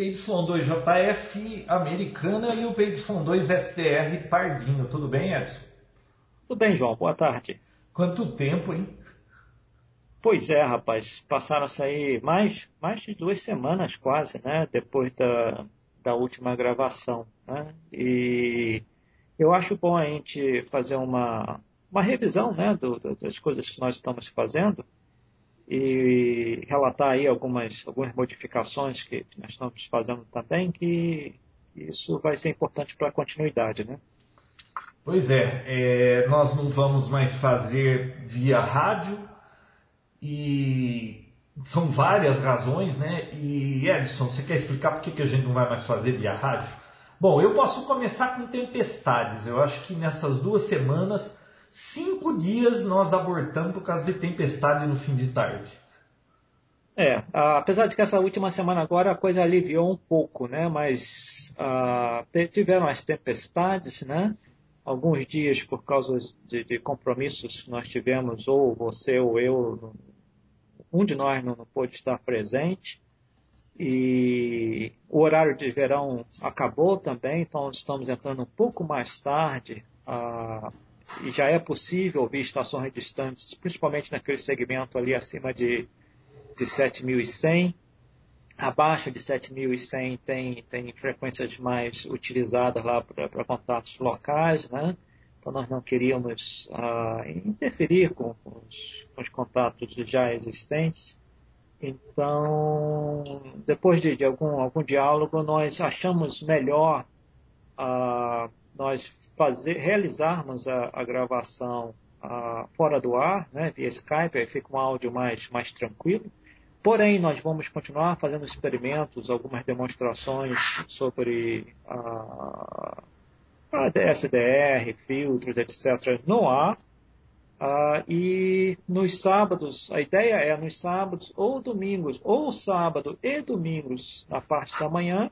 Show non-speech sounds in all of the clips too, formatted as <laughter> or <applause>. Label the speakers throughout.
Speaker 1: PY2JF Americana e o PY2STR Pardinho. Tudo bem, Edson?
Speaker 2: Tudo bem, João. Boa tarde.
Speaker 1: Quanto tempo, hein?
Speaker 2: Pois é, rapaz. Passaram-se aí mais, mais de duas semanas quase, né? Depois da, da última gravação. Né? E eu acho bom a gente fazer uma, uma revisão né, do, do, das coisas que nós estamos fazendo e relatar aí algumas, algumas modificações que nós estamos fazendo também, que isso vai ser importante para a continuidade, né?
Speaker 1: Pois é, é, nós não vamos mais fazer via rádio e são várias razões, né? E Edson, você quer explicar por que, que a gente não vai mais fazer via rádio? Bom, eu posso começar com tempestades. Eu acho que nessas duas semanas cinco dias nós abortamos por causa de tempestade no fim de tarde.
Speaker 2: É, apesar de que essa última semana agora a coisa aliviou um pouco, né? Mas tiveram as tempestades, né? Alguns dias por causa de, de, compromissos que nós tivemos, ou você ou eu, um de nós não, não pôde estar presente. E o horário de verão acabou também, então estamos entrando um pouco mais tarde. Uh, e já é possível ouvir estações distantes, principalmente naquele segmento ali acima de, de 7.100. Abaixo de 7.100 tem, tem frequências mais utilizadas lá para contatos locais, né? Então nós não queríamos ah, interferir com, com, os, com, os, contatos já existentes. Então, depois de, de algum, algum diálogo, nós achamos melhor ah, nós fazer, realizarmos a, a gravação a, fora do ar, né, via Skype, aí fica um áudio mais, mais tranquilo. Porém, nós vamos continuar fazendo experimentos, algumas demonstrações sobre a, a SDR, filtros, etc., no ar. Uh, e nos sábados, a ideia é nos sábados ou domingos, ou sábado e domingos, na parte da manhã,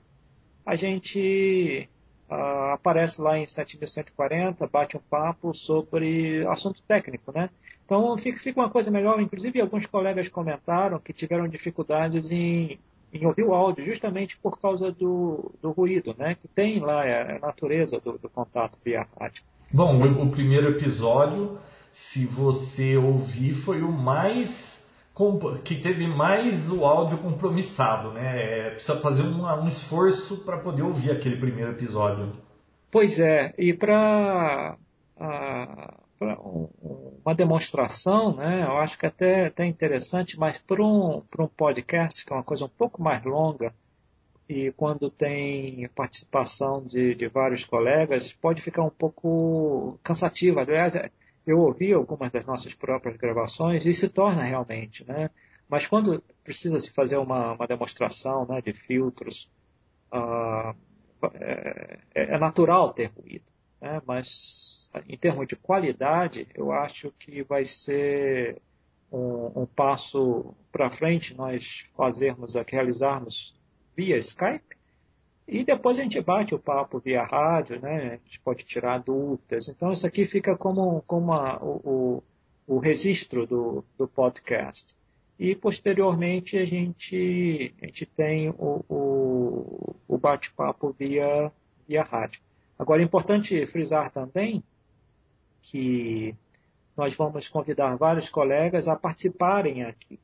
Speaker 2: a gente uh, aparece lá em 7140, bate um papo sobre assunto técnico, né? Então fica, fica uma coisa melhor, inclusive alguns colegas comentaram que tiveram dificuldades em, em ouvir o áudio justamente por causa do, do ruído, né? Que tem lá, é a natureza do, do contato via rádio.
Speaker 1: Bom, o, o primeiro episódio, se você ouvir, foi o mais que teve mais o áudio compromissado, né? É, precisa fazer um, um esforço para poder ouvir aquele primeiro episódio.
Speaker 2: Pois é, e para uma demonstração, né? Eu acho que até, até interessante, mas para um, um podcast, que é uma coisa um pouco mais longa, e quando tem participação de, de vários colegas, pode ficar um pouco cansativo. Aliás, é, eu ouvi algumas das nossas próprias gravações e se torna realmente, né? Mas quando precisa se fazer uma, uma demonstração né, de filtros, uh, é, é, natural ter ruído, né? Mas em termos de qualidade, eu acho que vai ser um, um passo para frente nós fazermos, realizarmos via Skype e depois a gente bate o papo via rádio, né? A gente pode tirar dúvidas. Então isso aqui fica como, como a, o, o registro do, do podcast. E posteriormente a gente, a gente tem o, o, o bate-papo via, via rádio. Agora é importante frisar também que nós vamos convidar vários colegas a participarem aqui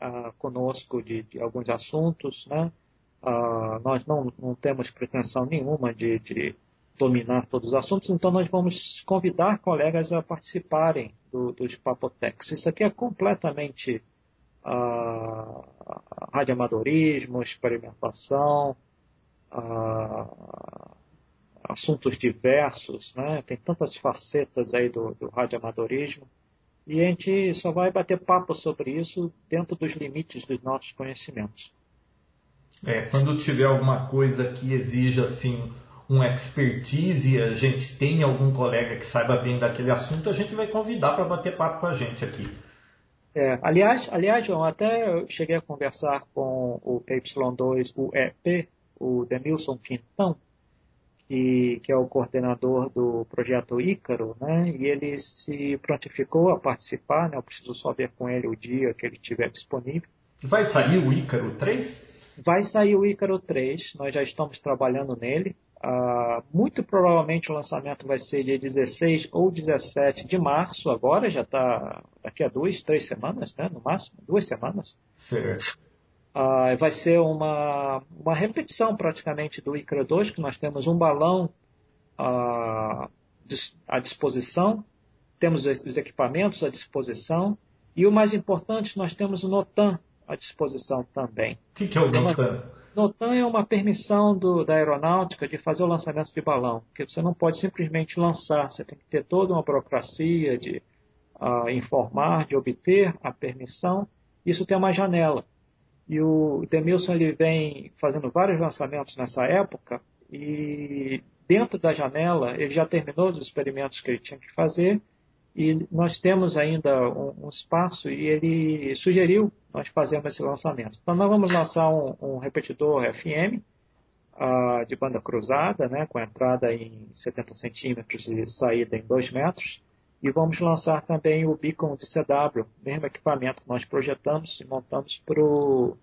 Speaker 2: uh, conosco de, de alguns assuntos, né? Uh, nós não, não, temos pretensão nenhuma de, de, dominar todos os assuntos, então nós vamos convidar colegas a participarem do, dos Papotex. Isso aqui é completamente uh, radioamadorismo, experimentação, uh, assuntos diversos, né? tem tantas facetas aí do, do radioamadorismo, e a gente só vai bater papo sobre isso dentro dos limites dos nossos conhecimentos.
Speaker 1: É, quando tiver alguma coisa que exija assim um expertise a gente tem algum colega que saiba bem daquele assunto, a gente vai convidar para bater papo com a gente aqui.
Speaker 2: É, aliás, aliás, João, até eu cheguei a conversar com o PY2, o EP, o Demilson Quintão, que, que é o coordenador do projeto Ícaro, né? E ele se prontificou a participar, né? Eu preciso só ver com ele o dia que ele estiver disponível.
Speaker 1: Vai sair o Ícaro 3?
Speaker 2: Vai sair o Ícaro 3, nós já estamos trabalhando nele. Uh, muito provavelmente o lançamento vai ser dia 16 ou 17 de março, agora já está daqui a duas, três semanas, né, no máximo, duas semanas.
Speaker 1: Certo.
Speaker 2: Uh, vai ser uma, uma repetição praticamente do Icaro 2, que nós temos um balão uh, à disposição, temos os equipamentos à disposição, e o mais importante, nós temos o NOTAM à disposição também.
Speaker 1: O que, que é o NOTAM?
Speaker 2: NOTAM é uma permissão do, da aeronáutica de fazer o lançamento de balão, que você não pode simplesmente lançar, você tem que ter toda uma burocracia de uh, informar, de obter a permissão. Isso tem uma janela. E o Demilson ele vem fazendo vários lançamentos nessa época e dentro da janela ele já terminou os experimentos que ele tinha que fazer e nós temos ainda um, um espaço e ele sugeriu nós fazermos esse lançamento. Então nós vamos lançar um, um repetidor FM uh, de banda cruzada, né, com entrada em 70 centímetros e saída em 2 metros. E vamos lançar também o beacon de CW, mesmo equipamento que nós projetamos e montamos para o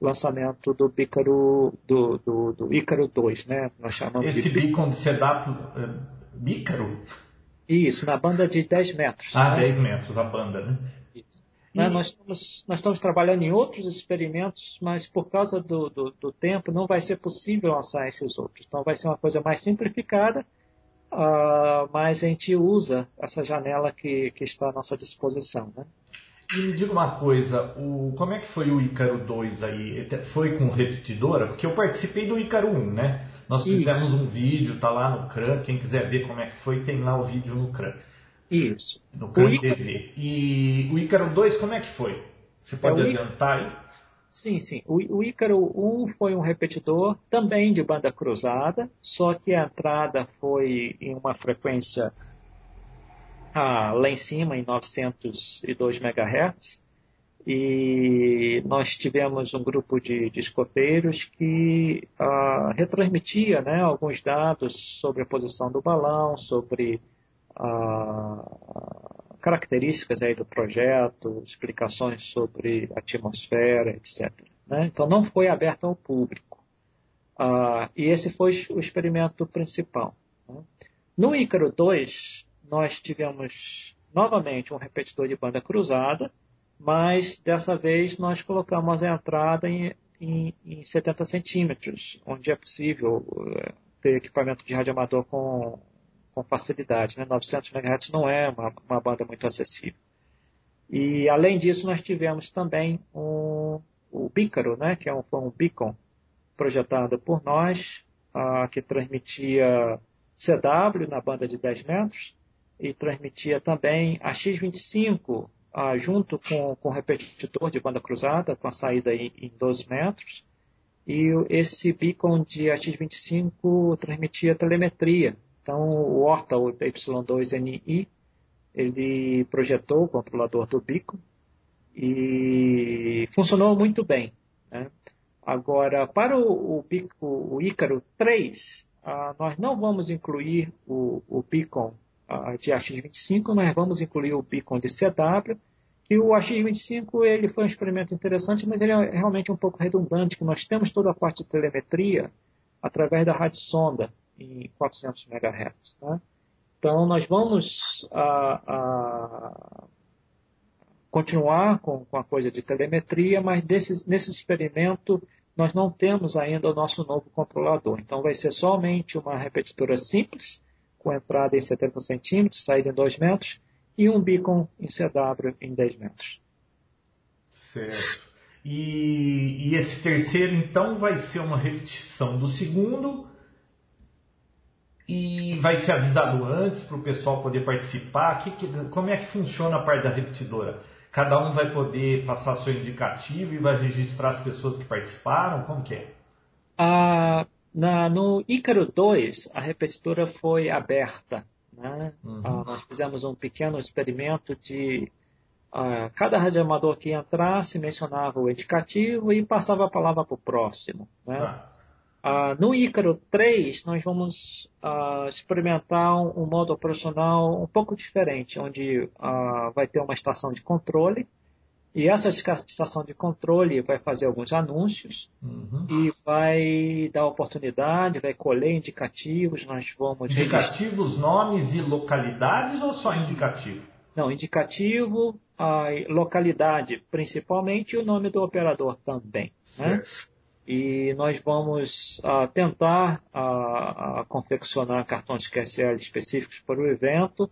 Speaker 2: lançamento do Bícaro, do, do, do Ícaro 2, né?
Speaker 1: Nós chamamos Esse de... beacon de CW, é, Bícaro?
Speaker 2: Isso, na banda de 10 metros.
Speaker 1: Ah, né? 10 metros a banda, né?
Speaker 2: E... Né, nós, estamos, nós estamos trabalhando em outros experimentos, mas por causa do, do, do tempo não vai ser possível lançar esses outros. Então vai ser uma coisa mais simplificada uh, mas a gente usa essa janela que, que está à nossa disposição. Né?
Speaker 1: E me diga uma coisa, o, como é que foi o Ícaro 2 aí? Foi com repetidora? Porque eu participei do Ícaro 1, né? Nós fizemos um vídeo, tá lá no CRAN, quem quiser ver como é que foi, tem lá o vídeo no CRAN.
Speaker 2: Isso.
Speaker 1: No CRAN TV. E o Ícaro 2, como é que foi? Você pode é, adiantar aí?
Speaker 2: Sim, sim. O, o Ícaro 1 foi um repetidor também de banda cruzada, só que a entrada foi em uma frequência ah, lá em cima, em 902 MHz, e nós tivemos um grupo de, de escoteiros que ah, retransmitia né, alguns dados sobre a posição do balão, sobre ah, características aí do projeto, explicações sobre atmosfera, etc. Né? Então não foi aberto ao público. Ah, e esse foi o experimento principal. Né? No Ícaro 2, nós tivemos novamente um repetidor de banda cruzada, mas dessa vez nós colocamos a entrada em, em, em 70 centímetros, onde é possível eh, ter equipamento de radioamador com com facilidade. Né? 900 MHz não é uma, uma, banda muito acessível. E além disso, nós tivemos também um, o Bícaro, né? que é um, um beacon projetado por nós, que transmitia CW na banda de 10 metros e transmitia também a X25 uh, junto com, com o repetidor de banda cruzada, com a saída em, em 12 metros. E esse beacon de AX25 transmitia telemetria então, o Horta, o Y2NI, ele projetou o controlador do bico e funcionou muito bem. Né? Agora, para o, o, o Ícaro 3, ah, nós não vamos incluir o, o beacon ah, de AX25, nós vamos incluir o beacon de CW, que o AX25 ele foi um experimento interessante, mas ele é realmente um pouco redundante, que nós temos toda a parte de telemetria através da rádio sonda em 400 MHz. Né? Então, nós vamos a, a continuar com, com, a coisa de telemetria, mas desse, nesse experimento nós não temos ainda o nosso novo controlador. Então, vai ser somente uma repetidora simples, com entrada em 70 centímetros, saída em 2 metros, e um beacon em CW em 10 metros.
Speaker 1: Certo. E, e, esse terceiro, então, vai ser uma repetição do segundo, e vai ser avisado antes para o pessoal poder participar? Que, que, como é que funciona a parte da repetidora? Cada um vai poder passar seu indicativo e vai registrar as pessoas que participaram? Como que é?
Speaker 2: Ah, na, no Ícaro 2, a repetidora foi aberta. Né? Uhum. Ah, nós fizemos um pequeno experimento de ah, cada radioamador que entrasse mencionava o indicativo e passava a palavra para o próximo. Né? Tá. Uh, no Ícaro 3, nós vamos uh, experimentar um, um, modo operacional um pouco diferente, onde uh, vai ter uma estação de controle E essa estação de controle vai fazer alguns anúncios
Speaker 1: Uhum.
Speaker 2: e vai dar oportunidade, vai colher indicativos, nós vamos...
Speaker 1: Indicativos, nomes e localidades ou só indicativo?
Speaker 2: Não, indicativo, a localidade principalmente e o nome do operador também. Né? E nós vamos ah, tentar ah, ah, confeccionar cartões QSL específicos para o evento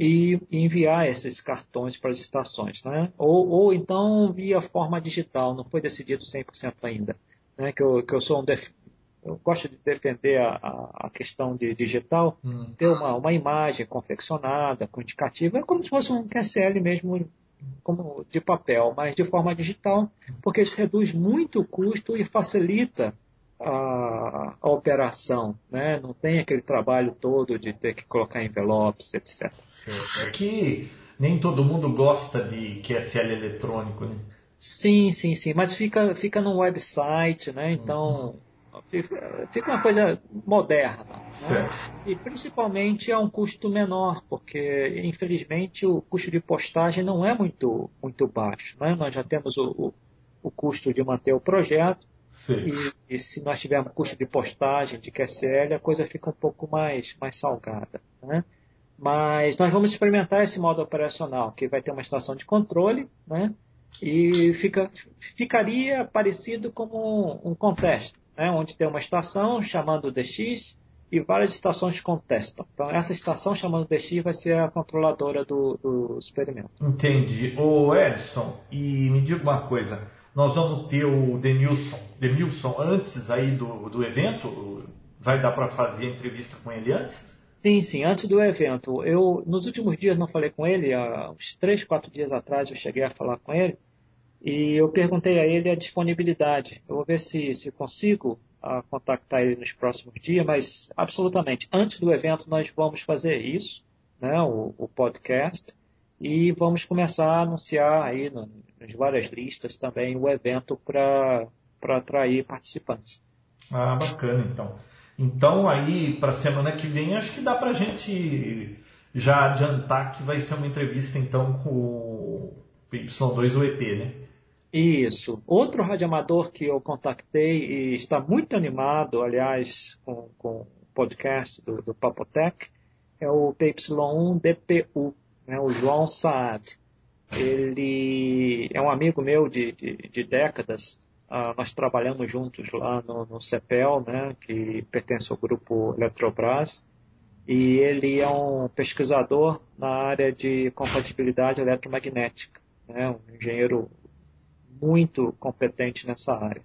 Speaker 2: e enviar esses cartões para as estações. Né? Ou, ou então via forma digital, não foi decidido 100% ainda. Né? Que, eu, que eu sou um def... eu gosto de defender a, a, questão de digital,
Speaker 1: Hum.
Speaker 2: ter uma, uma imagem confeccionada com indicativo, é como se fosse um QSL mesmo como de papel, mas de forma digital, porque isso reduz muito o custo e facilita a, a operação, né? Não tem aquele trabalho todo de ter que colocar envelopes, etc.
Speaker 1: Certo. É que nem todo mundo gosta de QSL eletrônico, né?
Speaker 2: Sim, sim, sim, mas fica, fica no website, né? Então fica, fica uma coisa moderna. Né? E principalmente é um custo menor, porque infelizmente o custo de postagem não é muito, muito baixo. Né? Nós já temos o, o, o custo de manter o projeto, E, e se nós tivermos custo de postagem, de QSL, a coisa fica um pouco mais, mais salgada. Né? Mas nós vamos experimentar esse modo operacional, que vai ter uma estação de controle, né? e fica, ficaria parecido como um, um contest, né? onde tem uma estação chamando DX e várias estações contestam. Então, essa estação chamando DX vai ser a controladora do, do experimento.
Speaker 1: Entendi. Ô Edson, e me diga uma coisa. Nós vamos ter o Denilson, Denilson antes aí do, do evento? Vai dar para fazer a entrevista com ele antes?
Speaker 2: Sim, sim, antes do evento. Eu, nos últimos dias, não falei com ele, há uns três, quatro dias atrás eu cheguei a falar com ele e eu perguntei a ele a disponibilidade. Eu vou ver se, se consigo ah, contactar ele nos próximos dias, mas absolutamente, antes do evento nós vamos fazer isso, né, o, o podcast, e vamos começar a anunciar aí nas várias listas também o evento para atrair participantes.
Speaker 1: Ah, bacana então. Então aí para semana que vem acho que dá para a gente já adiantar que vai ser uma entrevista então com o Y2 UEP, né?
Speaker 2: Isso. Outro radioamador que eu contactei e está muito animado, aliás, com, com o podcast do, do Papotec, é o PY1DPU, né, o João Saad. Ele é um amigo meu de, de, de décadas. Uh, nós trabalhamos juntos lá no, no CEPEL, né, que pertence ao grupo Eletrobras. E ele é um pesquisador na área de compatibilidade eletromagnética, né, um engenheiro muito competente nessa área.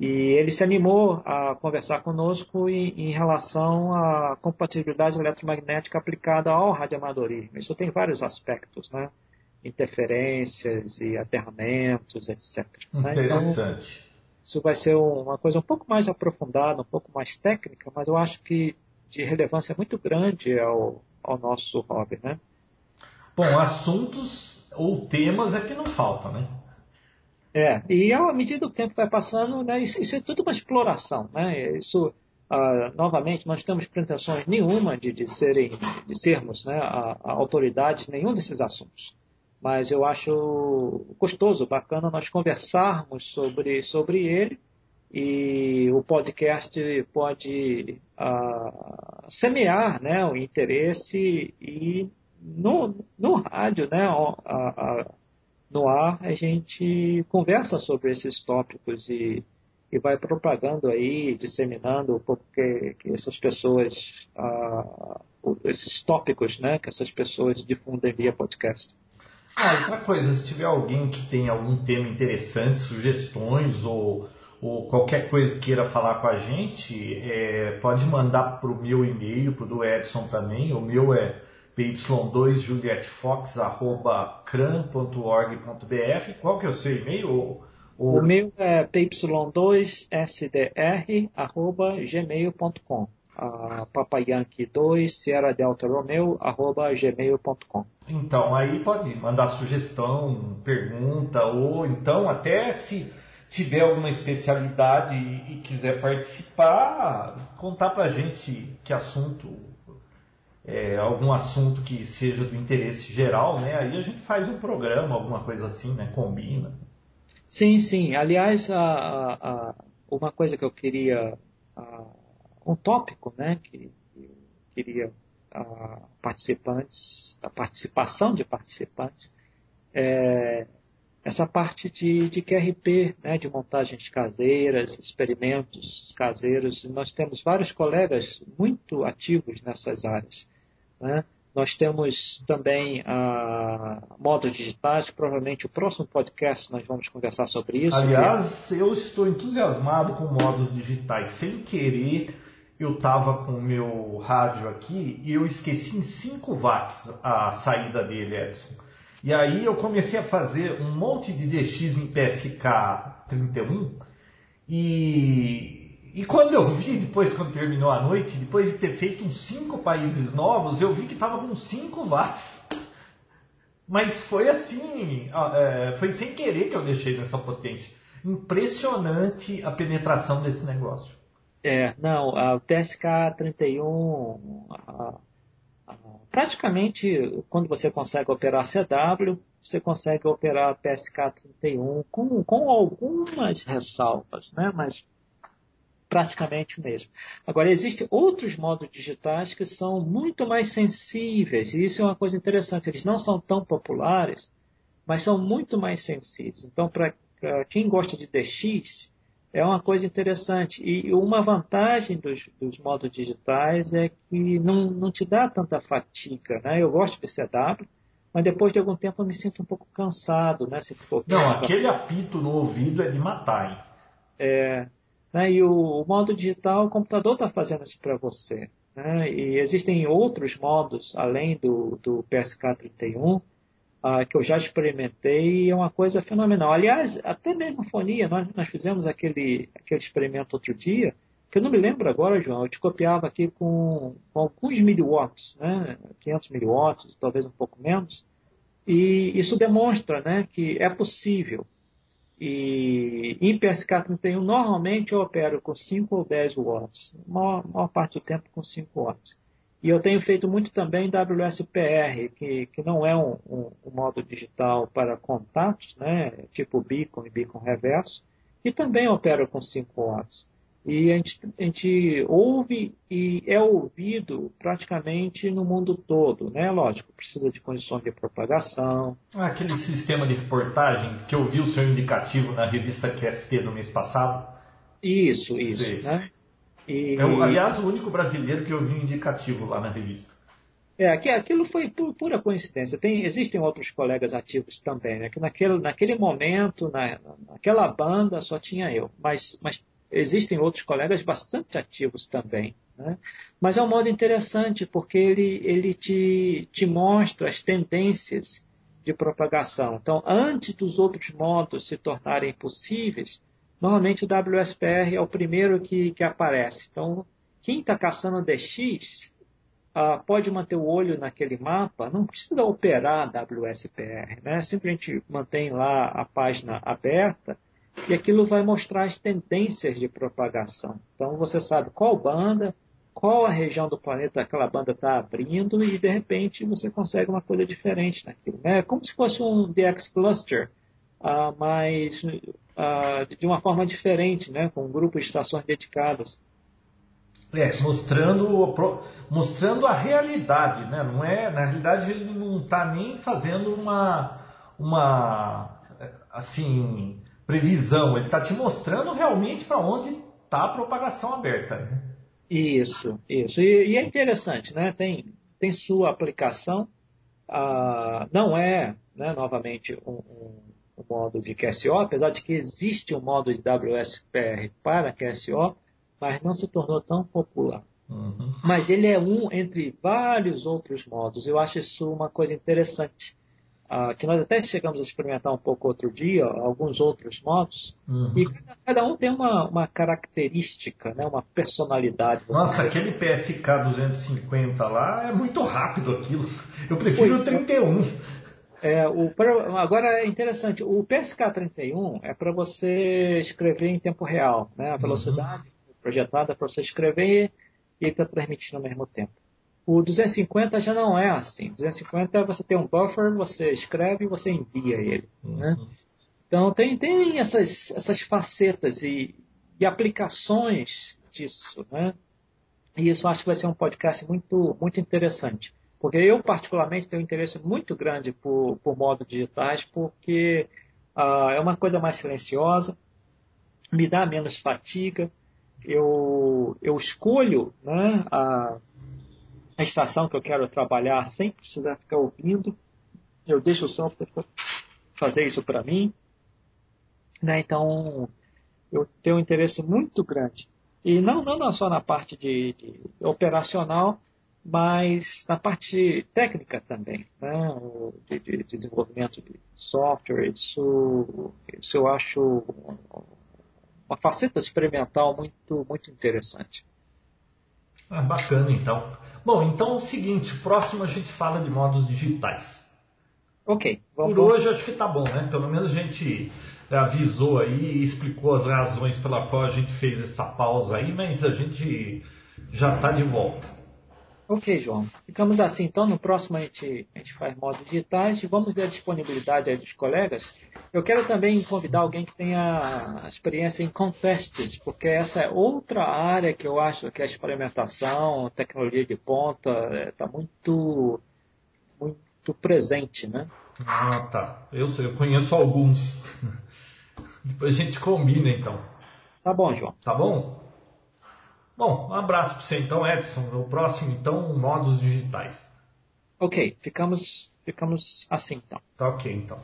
Speaker 2: E ele se animou a conversar conosco em, em, relação à compatibilidade eletromagnética aplicada ao radioamadorismo. Isso tem vários aspectos, né? Interferências e aterramentos, etc.
Speaker 1: Interessante.
Speaker 2: Né? Então, isso vai ser uma coisa um pouco mais aprofundada, um pouco mais técnica, mas eu acho que de relevância muito grande ao, ao nosso hobby, né?
Speaker 1: Bom, assuntos ou temas é que não faltam, né?
Speaker 2: É, e à medida que o tempo vai passando, né, isso, isso é tudo uma exploração, né? Isso, ah, novamente, nós temos pretensões nenhuma de, de serem, de sermos, né, a, a em nenhum desses assuntos. Mas eu acho gostoso, bacana nós conversarmos sobre, sobre ele e o podcast pode ah, semear, né, o interesse e no, no rádio, né, no ar a gente conversa sobre esses tópicos e, e vai propagando aí, disseminando porque que essas pessoas, esses tópicos, né, que essas pessoas difundem via podcast.
Speaker 1: Ah, outra coisa, se tiver alguém que tem algum tema interessante, sugestões ou, ou qualquer coisa queira falar com a gente, é, pode mandar para o meu e-mail, para o do Edson também. O meu é py2julietfox.cram.org.br. Qual que é o seu e-mail?
Speaker 2: O, o meu é py2sdr.gmail.com a Papa Yankee 2, Sierra Delta Romeo, arroba gmail.com.
Speaker 1: Então, aí pode mandar sugestão, pergunta, ou então até se tiver alguma especialidade e, e quiser participar, contar pra gente que assunto é, algum assunto que seja do interesse geral, né? Aí a gente faz um programa, alguma coisa assim, né? Combina.
Speaker 2: Sim, sim. Aliás, a, a, uma coisa que eu queria, a, um tópico, né? Que eu queria a participantes, a participação de participantes, é, essa parte de, de QRP, né, de montagens caseiras, experimentos caseiros. Nós temos vários colegas muito ativos nessas áreas. Né? Nós temos também ah, modos digitais, provavelmente o próximo podcast nós vamos conversar sobre isso.
Speaker 1: Aliás, eu estou entusiasmado com modos digitais. Sem querer, eu estava com o meu rádio aqui e eu esqueci em 5 watts a saída dele, Edson. E aí eu comecei a fazer um monte de DX em PSK 31 e e quando eu vi, depois quando terminou a noite, depois de ter feito uns cinco países novos, eu vi que estava com 5 watts. Mas foi assim, é, foi sem querer que eu deixei nessa potência. Impressionante a penetração desse negócio.
Speaker 2: É, não, o TSK31, a, a, praticamente quando você consegue operar CW, você consegue operar TSK31 com, com algumas ressalvas, né? Mas praticamente o mesmo. Agora, existem outros modos digitais que são muito mais sensíveis, e isso é uma coisa interessante. Eles não são tão populares, mas são muito mais sensíveis. Então, para quem gosta de DX, é uma coisa interessante. E uma vantagem dos, dos modos digitais é que não, não te dá tanta fatiga. Né? Eu gosto de CW, mas depois de algum tempo eu me sinto um pouco cansado. Né? Se
Speaker 1: for não, aquele apito no ouvido é de matar. Hein?
Speaker 2: É, né? E o, o, modo digital, o computador está fazendo isso para você. Né? E existem outros modos, além do, do PSK31, uh, que eu já experimentei e é uma coisa fenomenal. Aliás, até mesmo fonia, nós, nós fizemos aquele, aquele experimento outro dia, que eu não me lembro agora, João, eu te copiava aqui com, com alguns miliwatts, né? 500 miliwatts, talvez um pouco menos, e isso demonstra né, que é possível e em PSK31, normalmente eu opero com 5 ou 10 watts, a maior, maior, parte do tempo com 5 watts. E eu tenho feito muito também WSPR, que, que não é um, um, um modo digital para contatos, né, tipo beacon e beacon reverso, e também opero com 5 watts. E a gente, a gente, ouve e é ouvido praticamente no mundo todo, né? Lógico, precisa de condições de propagação.
Speaker 1: Ah, aquele sistema de reportagem que eu vi o seu indicativo na revista QST no mês passado.
Speaker 2: Isso, isso. Né?
Speaker 1: E... É, aliás, o único brasileiro que eu vi um indicativo lá na revista.
Speaker 2: É, aquilo foi pura coincidência. Tem, existem outros colegas ativos também, né? Que naquele, naquele momento, na, naquela banda, só tinha eu. Mas, mas existem outros colegas bastante ativos também. Né? Mas é um modo interessante porque ele, ele te, te mostra as tendências de propagação. Então, antes dos outros modos se tornarem possíveis, normalmente o WSPR é o primeiro que, que aparece. Então, quem está caçando DX uh, pode manter o olho naquele mapa, não precisa operar WSPR, né? simplesmente mantém lá a página aberta e aquilo vai mostrar as tendências de propagação. Então você sabe qual banda, qual a região do planeta aquela banda está abrindo e de repente você consegue uma coisa diferente naquilo. É como se fosse um DX cluster, uh, mas uh, de uma forma diferente, né? com um grupo de estações dedicadas.
Speaker 1: É, mostrando, mostrando a realidade, né? Não é, na realidade ele não está nem fazendo uma, uma assim, previsão, ele está te mostrando realmente para onde está a propagação aberta. Né?
Speaker 2: Isso, isso. E, e, é interessante, né? Tem, tem sua aplicação. Ah, não é, né, novamente, um, um, um, modo de QSO, apesar de que existe um modo de WSPR para QSO, mas não se tornou tão popular. Uhum. Mas ele é um entre vários outros modos. Eu acho isso uma coisa interessante ah, que nós até chegamos a experimentar um pouco outro dia, alguns outros modos, uhum. e cada, cada, um tem uma, uma característica, né, uma personalidade.
Speaker 1: Nossa, aquele PSK 250 lá é muito rápido aquilo. Eu prefiro pois, o 31.
Speaker 2: É, o, agora é interessante, o PSK 31 é para você escrever em tempo real, né? a velocidade uhum. projetada para você escrever e está transmitindo ao mesmo tempo. O 250 já não é assim. 250 você tem um buffer, você escreve e você envia ele. Uhum. Né? Então tem, tem essas, essas facetas e, e aplicações disso. Né? E isso acho que vai ser um podcast muito, muito interessante. Porque eu, particularmente, tenho um interesse muito grande por, por modos digitais, porque uh, é uma coisa mais silenciosa, me dá menos fatiga, eu, eu escolho né, a, a estação que eu quero trabalhar sem precisar ficar ouvindo, eu deixo o software fazer isso para mim. Né, então, eu tenho um interesse muito grande. E não, não só na parte de, de operacional, mas na parte técnica também, né? de, de desenvolvimento de software, isso, isso eu acho uma faceta experimental muito, muito interessante.
Speaker 1: Ah, bacana, então. Bom, então é o seguinte, próximo a gente fala de modos digitais.
Speaker 2: Ok.
Speaker 1: Vamos Por hoje acho que tá bom, né? Pelo menos a gente avisou aí e explicou as razões pela qual a gente fez essa pausa aí, mas a gente já está de volta.
Speaker 2: Ok, João. Ficamos assim. Então, no próximo a gente, a gente faz modos digitais e vamos ver a disponibilidade dos colegas. Eu quero também convidar alguém que tenha experiência em contests, porque essa é outra área que eu acho que a experimentação, tecnologia de ponta, está é, muito, muito presente, né?
Speaker 1: Ah, tá. Eu, sei, eu conheço alguns. <laughs> Depois a gente combina, então.
Speaker 2: Tá bom, João.
Speaker 1: Tá bom? Bom, um abraço para você então, Edson. No próximo, então, modos digitais.
Speaker 2: Ok, ficamos, ficamos assim então.
Speaker 1: Tá ok, então.